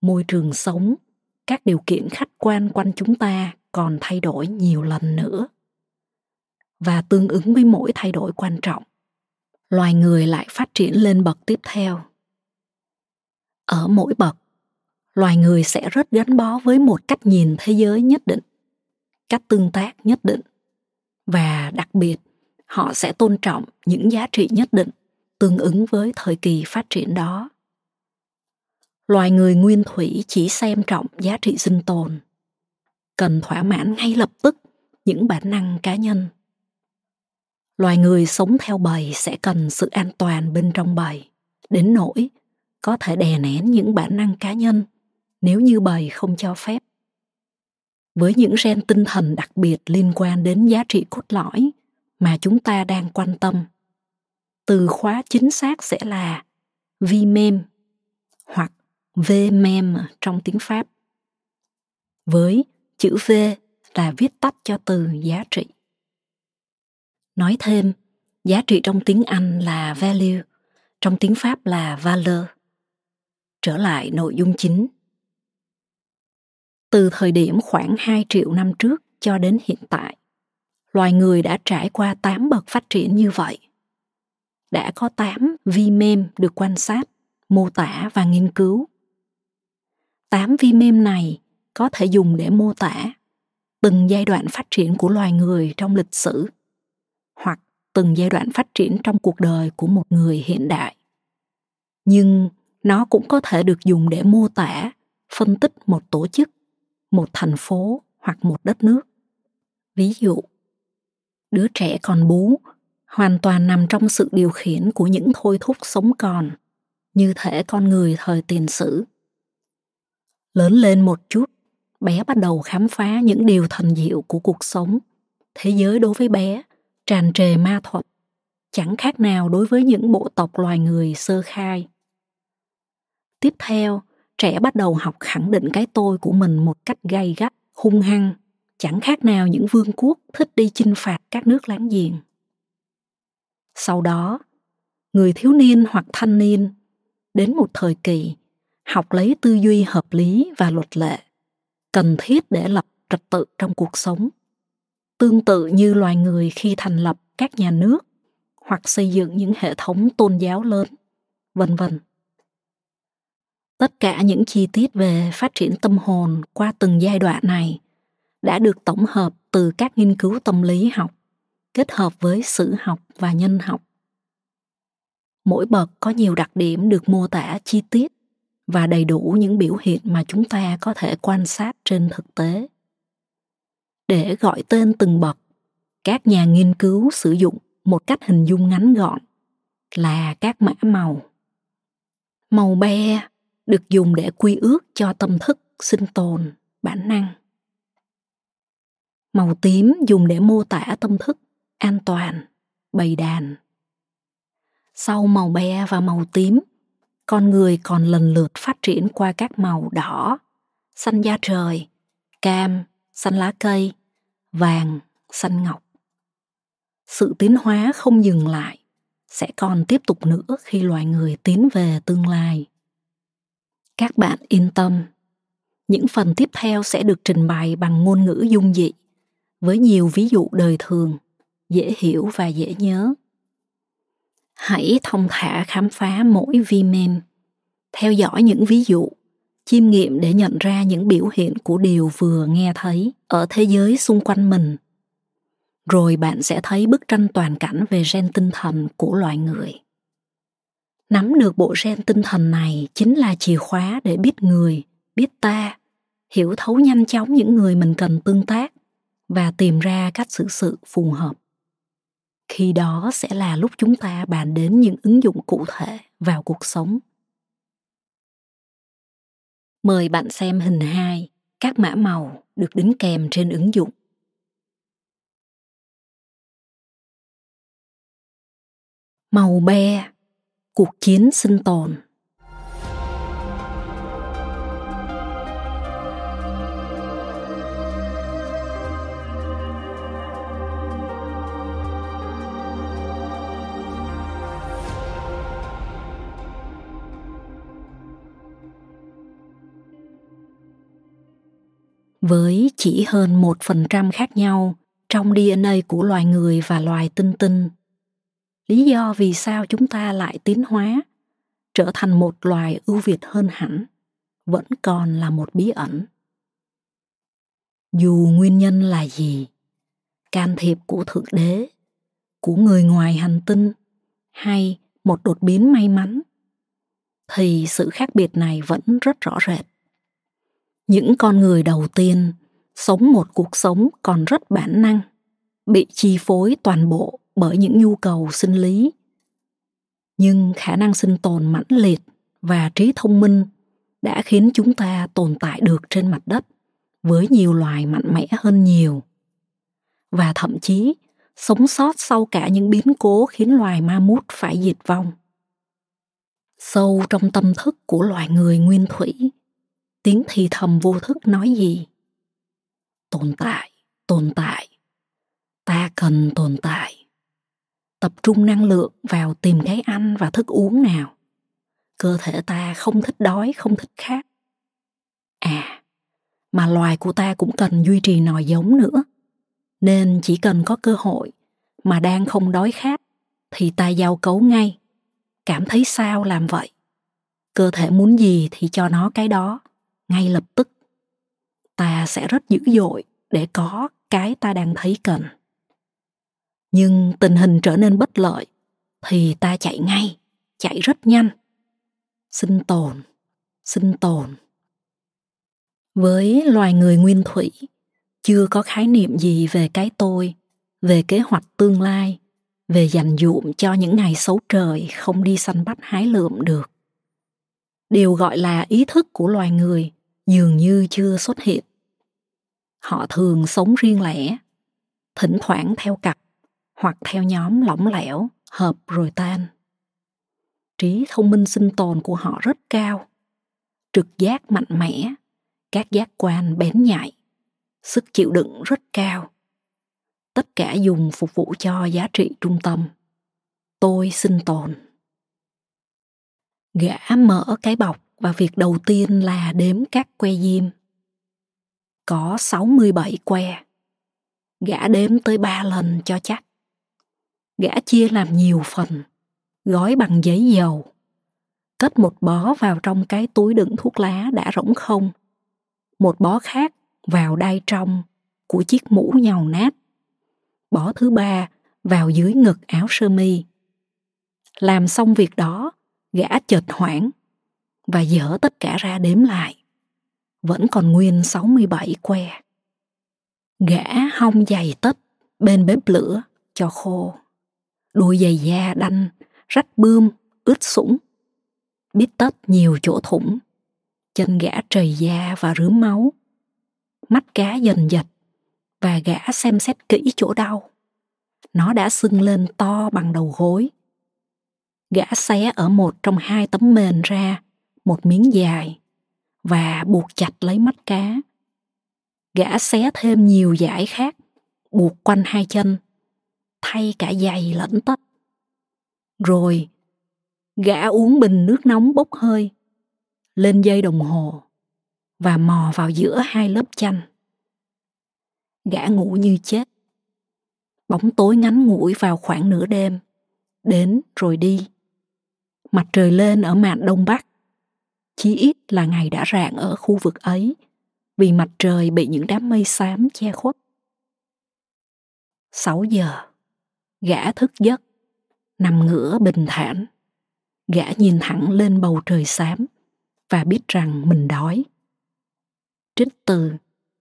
Môi trường sống, các điều kiện khách quan quanh chúng ta còn thay đổi nhiều lần nữa và tương ứng với mỗi thay đổi quan trọng. Loài người lại phát triển lên bậc tiếp theo. Ở mỗi bậc, loài người sẽ rất gắn bó với một cách nhìn thế giới nhất định, cách tương tác nhất định, và đặc biệt, họ sẽ tôn trọng những giá trị nhất định tương ứng với thời kỳ phát triển đó. Loài người nguyên thủy chỉ xem trọng giá trị sinh tồn, cần thỏa mãn ngay lập tức những bản năng cá nhân loài người sống theo bầy sẽ cần sự an toàn bên trong bầy. Đến nỗi, có thể đè nén những bản năng cá nhân, nếu như bầy không cho phép. Với những gen tinh thần đặc biệt liên quan đến giá trị cốt lõi mà chúng ta đang quan tâm, từ khóa chính xác sẽ là vmem hoặc vmem trong tiếng pháp. Với chữ v là viết tắt cho từ giá trị nói thêm giá trị trong tiếng anh là value trong tiếng pháp là valeur trở lại nội dung chính từ thời điểm khoảng 2 triệu năm trước cho đến hiện tại, loài người đã trải qua 8 bậc phát triển như vậy. Đã có 8 vi mem được quan sát, mô tả và nghiên cứu. 8 vi mem này có thể dùng để mô tả từng giai đoạn phát triển của loài người trong lịch sử hoặc từng giai đoạn phát triển trong cuộc đời của một người hiện đại. Nhưng nó cũng có thể được dùng để mô tả, phân tích một tổ chức, một thành phố hoặc một đất nước. Ví dụ, đứa trẻ còn bú hoàn toàn nằm trong sự điều khiển của những thôi thúc sống còn, như thể con người thời tiền sử. Lớn lên một chút, bé bắt đầu khám phá những điều thần diệu của cuộc sống, thế giới đối với bé tràn trề ma thuật. Chẳng khác nào đối với những bộ tộc loài người sơ khai. Tiếp theo, trẻ bắt đầu học khẳng định cái tôi của mình một cách gay gắt, hung hăng. Chẳng khác nào những vương quốc thích đi chinh phạt các nước láng giềng. Sau đó, người thiếu niên hoặc thanh niên, đến một thời kỳ, học lấy tư duy hợp lý và luật lệ, cần thiết để lập trật tự trong cuộc sống tương tự như loài người khi thành lập các nhà nước hoặc xây dựng những hệ thống tôn giáo lớn, vân vân. Tất cả những chi tiết về phát triển tâm hồn qua từng giai đoạn này đã được tổng hợp từ các nghiên cứu tâm lý học, kết hợp với sử học và nhân học. Mỗi bậc có nhiều đặc điểm được mô tả chi tiết và đầy đủ những biểu hiện mà chúng ta có thể quan sát trên thực tế để gọi tên từng bậc. Các nhà nghiên cứu sử dụng một cách hình dung ngắn gọn là các mã màu. Màu be được dùng để quy ước cho tâm thức sinh tồn, bản năng. Màu tím dùng để mô tả tâm thức an toàn, bầy đàn. Sau màu be và màu tím, con người còn lần lượt phát triển qua các màu đỏ, xanh da trời, cam xanh lá cây, vàng, xanh ngọc. Sự tiến hóa không dừng lại, sẽ còn tiếp tục nữa khi loài người tiến về tương lai. Các bạn yên tâm, những phần tiếp theo sẽ được trình bày bằng ngôn ngữ dung dị, với nhiều ví dụ đời thường, dễ hiểu và dễ nhớ. Hãy thông thả khám phá mỗi vi mem theo dõi những ví dụ chiêm nghiệm để nhận ra những biểu hiện của điều vừa nghe thấy ở thế giới xung quanh mình. Rồi bạn sẽ thấy bức tranh toàn cảnh về gen tinh thần của loài người. Nắm được bộ gen tinh thần này chính là chìa khóa để biết người, biết ta, hiểu thấu nhanh chóng những người mình cần tương tác và tìm ra cách xử sự phù hợp. Khi đó sẽ là lúc chúng ta bàn đến những ứng dụng cụ thể vào cuộc sống mời bạn xem hình 2 các mã màu được đính kèm trên ứng dụng. Màu be, cuộc chiến sinh tồn. Với chỉ hơn một phần trăm khác nhau trong DNA của loài người và loài tinh tinh. Lý do vì sao chúng ta lại tiến hóa, trở thành một loài ưu việt hơn hẳn, vẫn còn là một bí ẩn. Dù nguyên nhân là gì, can thiệp của Thượng Đế, của người ngoài hành tinh hay một đột biến may mắn, thì sự khác biệt này vẫn rất rõ rệt những con người đầu tiên sống một cuộc sống còn rất bản năng, bị chi phối toàn bộ bởi những nhu cầu sinh lý. Nhưng khả năng sinh tồn mãnh liệt và trí thông minh đã khiến chúng ta tồn tại được trên mặt đất với nhiều loài mạnh mẽ hơn nhiều. Và thậm chí, sống sót sau cả những biến cố khiến loài ma mút phải diệt vong. Sâu trong tâm thức của loài người nguyên thủy tiếng thì thầm vô thức nói gì? Tồn tại tồn tại, ta cần tồn tại. Tập trung năng lượng vào tìm cái ăn và thức uống nào. Cơ thể ta không thích đói, không thích khát. À mà loài của ta cũng cần duy trì nòi giống nữa. Nên chỉ cần có cơ hội mà đang không đói khát thì ta giao cấu ngay. Cảm thấy sao làm vậy? Cơ thể muốn gì thì cho nó cái đó ngay lập tức, ta sẽ rất dữ dội để có cái ta đang thấy cần. Nhưng tình hình trở nên bất lợi thì ta chạy ngay, chạy rất nhanh. Sinh tồn sinh tồn. Với loài người nguyên thủy, chưa có khái niệm gì về cái tôi, về kế hoạch tương lai, về dành dụm cho những ngày xấu trời không đi săn bắt hái lượm được. Điều gọi là ý thức của loài người dường như chưa xuất hiện. Họ thường sống riêng lẻ, thỉnh thoảng theo cặp hoặc theo nhóm lỏng lẻo, hợp rồi tan. Trí thông minh sinh tồn của họ rất cao, trực giác mạnh mẽ, các giác quan bén nhạy, sức chịu đựng rất cao. Tất cả dùng phục vụ cho giá trị trung tâm. Tôi sinh tồn. Gã mở cái bọc và việc đầu tiên là đếm các que diêm có 67 que. Gã đếm tới ba lần cho chắc. Gã chia làm nhiều phần, gói bằng giấy dầu. Cất một bó vào trong cái túi đựng thuốc lá đã rỗng không. Một bó khác vào đai trong của chiếc mũ nhàu nát. Bó thứ ba vào dưới ngực áo sơ mi. Làm xong việc đó, gã chợt hoảng và dở tất cả ra đếm lại vẫn còn nguyên 67 que. Gã hong giày tất bên bếp lửa cho khô. Đôi giày da đanh, rách bươm, ướt sũng. biết tất nhiều chỗ thủng. Chân gã trầy da và rướm máu. Mắt cá dần dật và gã xem xét kỹ chỗ đau. Nó đã sưng lên to bằng đầu gối. Gã xé ở một trong hai tấm mền ra một miếng dài và buộc chặt lấy mắt cá. Gã xé thêm nhiều dải khác, buộc quanh hai chân, thay cả giày lẫn tất. Rồi, gã uống bình nước nóng bốc hơi, lên dây đồng hồ và mò vào giữa hai lớp chanh. Gã ngủ như chết. Bóng tối ngắn ngủi vào khoảng nửa đêm, đến rồi đi. Mặt trời lên ở mạn đông bắc chí ít là ngày đã rạng ở khu vực ấy vì mặt trời bị những đám mây xám che khuất. 6 giờ, gã thức giấc, nằm ngửa bình thản. Gã nhìn thẳng lên bầu trời xám và biết rằng mình đói. Trích từ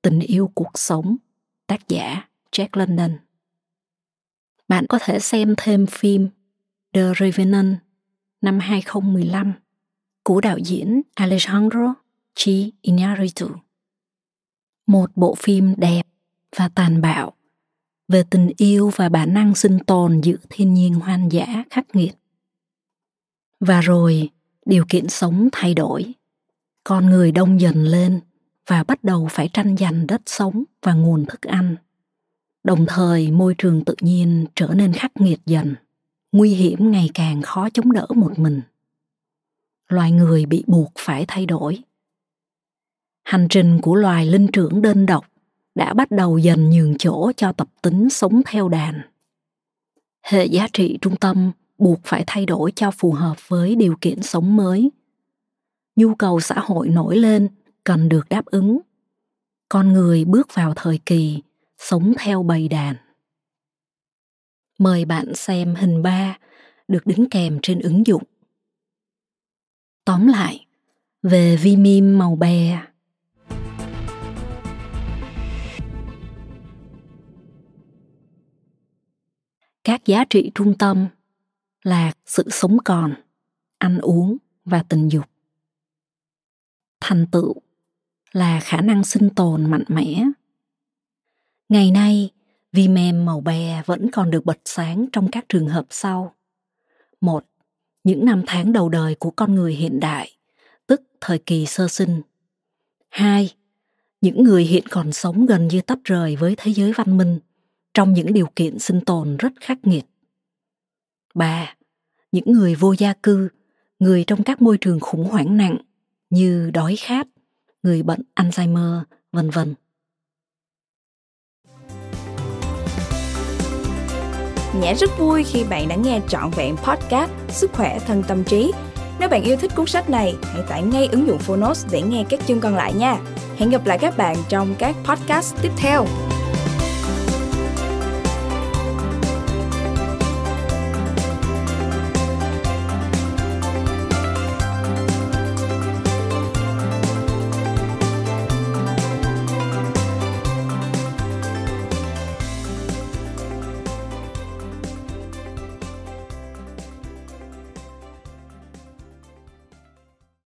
Tình yêu cuộc sống, tác giả Jack London. Bạn có thể xem thêm phim The Revenant năm 2015 của đạo diễn Alejandro G. Iñárritu. Một bộ phim đẹp và tàn bạo về tình yêu và bản năng sinh tồn giữa thiên nhiên hoang dã khắc nghiệt. Và rồi, điều kiện sống thay đổi. Con người đông dần lên và bắt đầu phải tranh giành đất sống và nguồn thức ăn. Đồng thời môi trường tự nhiên trở nên khắc nghiệt dần, nguy hiểm ngày càng khó chống đỡ một mình loài người bị buộc phải thay đổi. Hành trình của loài linh trưởng đơn độc đã bắt đầu dần nhường chỗ cho tập tính sống theo đàn. Hệ giá trị trung tâm buộc phải thay đổi cho phù hợp với điều kiện sống mới. Nhu cầu xã hội nổi lên cần được đáp ứng. Con người bước vào thời kỳ sống theo bầy đàn. Mời bạn xem hình 3 được đính kèm trên ứng dụng. Tóm lại, về vi mim màu bè. Các giá trị trung tâm là sự sống còn, ăn uống và tình dục. Thành tựu là khả năng sinh tồn mạnh mẽ. Ngày nay, vi mem màu bè vẫn còn được bật sáng trong các trường hợp sau. Một, những năm tháng đầu đời của con người hiện đại, tức thời kỳ sơ sinh. Hai, những người hiện còn sống gần như tách rời với thế giới văn minh trong những điều kiện sinh tồn rất khắc nghiệt. Ba, những người vô gia cư, người trong các môi trường khủng hoảng nặng như đói khát, người bệnh Alzheimer, vân vân. Nhã rất vui khi bạn đã nghe trọn vẹn podcast Sức khỏe thân tâm trí. Nếu bạn yêu thích cuốn sách này, hãy tải ngay ứng dụng Phonos để nghe các chương còn lại nha. Hẹn gặp lại các bạn trong các podcast tiếp theo.